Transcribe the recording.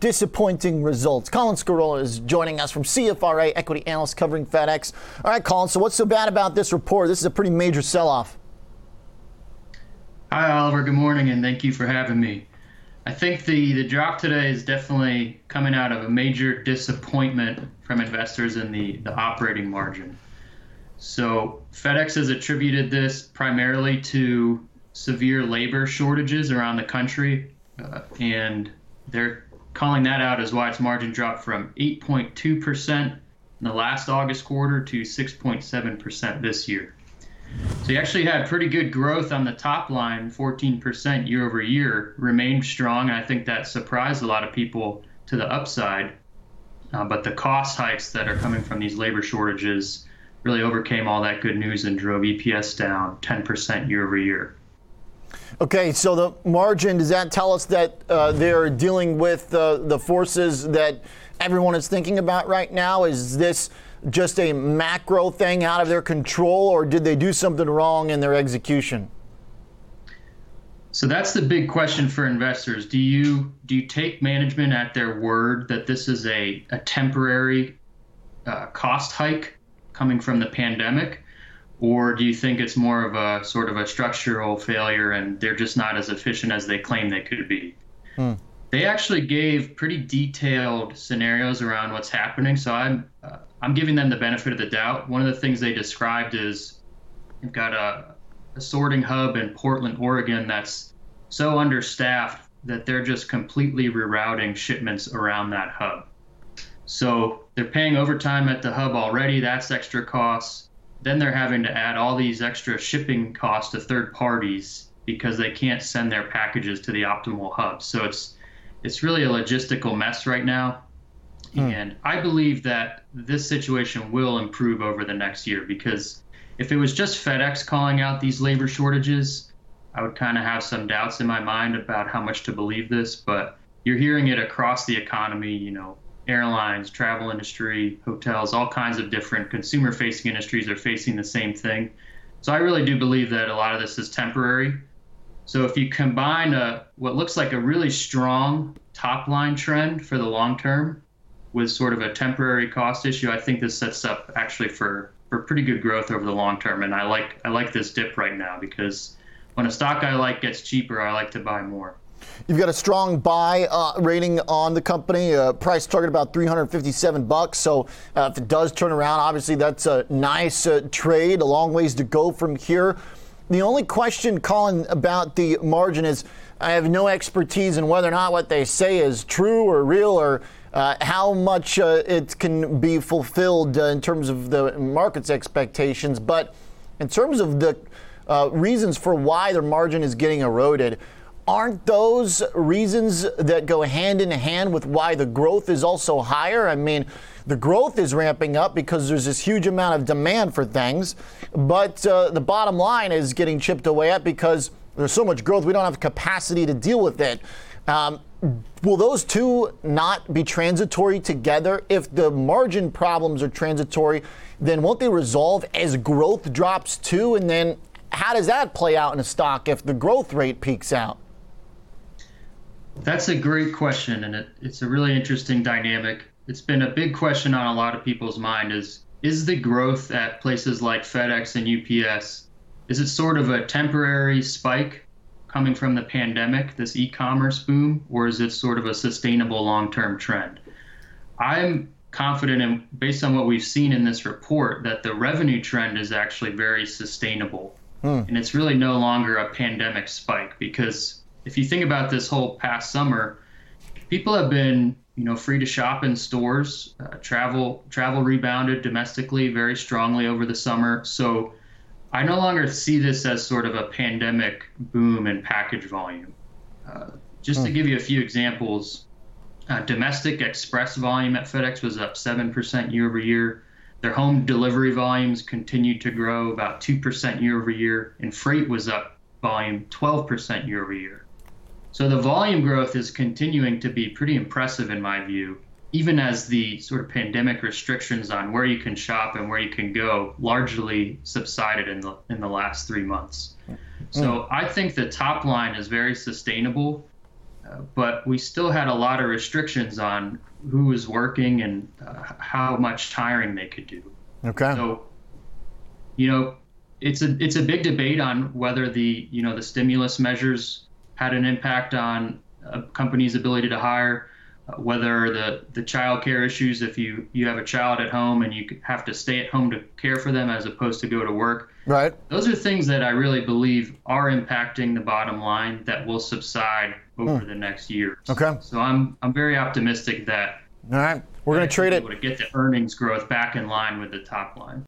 disappointing results. Colin Scarola is joining us from CFRA, equity analyst covering FedEx. All right, Colin, so what's so bad about this report? This is a pretty major sell off. Hi, Oliver. Good morning, and thank you for having me. I think the, the drop today is definitely coming out of a major disappointment from investors in the, the operating margin. So, FedEx has attributed this primarily to severe labor shortages around the country, uh, and they're calling that out is why its margin dropped from 8.2% in the last August quarter to 6.7% this year. So you actually had pretty good growth on the top line, 14% year over year, remained strong. And I think that surprised a lot of people to the upside. Uh, but the cost hikes that are coming from these labor shortages really overcame all that good news and drove EPS down 10% year over year. Okay, so the margin, does that tell us that uh, they're dealing with uh, the forces that everyone is thinking about right now? Is this just a macro thing out of their control, or did they do something wrong in their execution? So that's the big question for investors. Do you do you take management at their word that this is a, a temporary uh, cost hike coming from the pandemic? Or do you think it's more of a sort of a structural failure and they're just not as efficient as they claim they could be? Hmm. They actually gave pretty detailed scenarios around what's happening, so I'm uh, I'm giving them the benefit of the doubt. One of the things they described is you've got a, a sorting hub in Portland, Oregon that's so understaffed that they're just completely rerouting shipments around that hub. So they're paying overtime at the hub already. That's extra costs then they're having to add all these extra shipping costs to third parties because they can't send their packages to the optimal hub. So it's it's really a logistical mess right now. Hmm. And I believe that this situation will improve over the next year because if it was just FedEx calling out these labor shortages, I would kind of have some doubts in my mind about how much to believe this. But you're hearing it across the economy, you know, airlines, travel industry, hotels, all kinds of different consumer facing industries are facing the same thing. So I really do believe that a lot of this is temporary. So if you combine a, what looks like a really strong top line trend for the long term with sort of a temporary cost issue, I think this sets up actually for, for pretty good growth over the long term. And I like I like this dip right now because when a stock I like gets cheaper, I like to buy more. You've got a strong buy uh, rating on the company. Uh, price target about 357 bucks. So uh, if it does turn around, obviously that's a nice uh, trade. A long ways to go from here. The only question, Colin, about the margin is I have no expertise in whether or not what they say is true or real or uh, how much uh, it can be fulfilled in terms of the market's expectations. But in terms of the reasons for why their margin is getting eroded, aren't those reasons that go hand in hand with why the growth is also higher? I mean, the growth is ramping up because there's this huge amount of demand for things, but uh, the bottom line is getting chipped away at because there's so much growth, we don't have capacity to deal with it. Um, will those two not be transitory together? If the margin problems are transitory, then won't they resolve as growth drops too? And then how does that play out in a stock if the growth rate peaks out? That's a great question, and it, it's a really interesting dynamic. It's been a big question on a lot of people's mind: is is the growth at places like FedEx and UPS is it sort of a temporary spike coming from the pandemic, this e-commerce boom, or is it sort of a sustainable long-term trend? I'm confident, in, based on what we've seen in this report, that the revenue trend is actually very sustainable, hmm. and it's really no longer a pandemic spike because if you think about this whole past summer, people have been you know free to shop in stores. Uh, travel travel rebounded domestically very strongly over the summer. So I no longer see this as sort of a pandemic boom in package volume. Uh, just to hmm. give you a few examples, uh, domestic express volume at FedEx was up 7% year over year. Their home delivery volumes continued to grow about 2% year over year, and freight was up volume 12% year over year. So the volume growth is continuing to be pretty impressive in my view, even as the sort of pandemic restrictions on where you can shop and where you can go largely subsided in the in the last three months. So mm. I think the top line is very sustainable. uh, but we still had a lot of restrictions on who was working and uh, how much hiring they could do. Okay. So, you know, it's a it's a big debate on whether the you know the stimulus measures had an impact on a company's ability to hire, uh, whether the the child care issues if you you have a child at home and you have to stay at home to care for them as opposed to go to work. Right. Those are things that I really believe are impacting the bottom line that will subside over the next year. Okay. So I'm I'm very optimistic that All right. We're going to trade it. able to get the earnings growth back in line with the top line.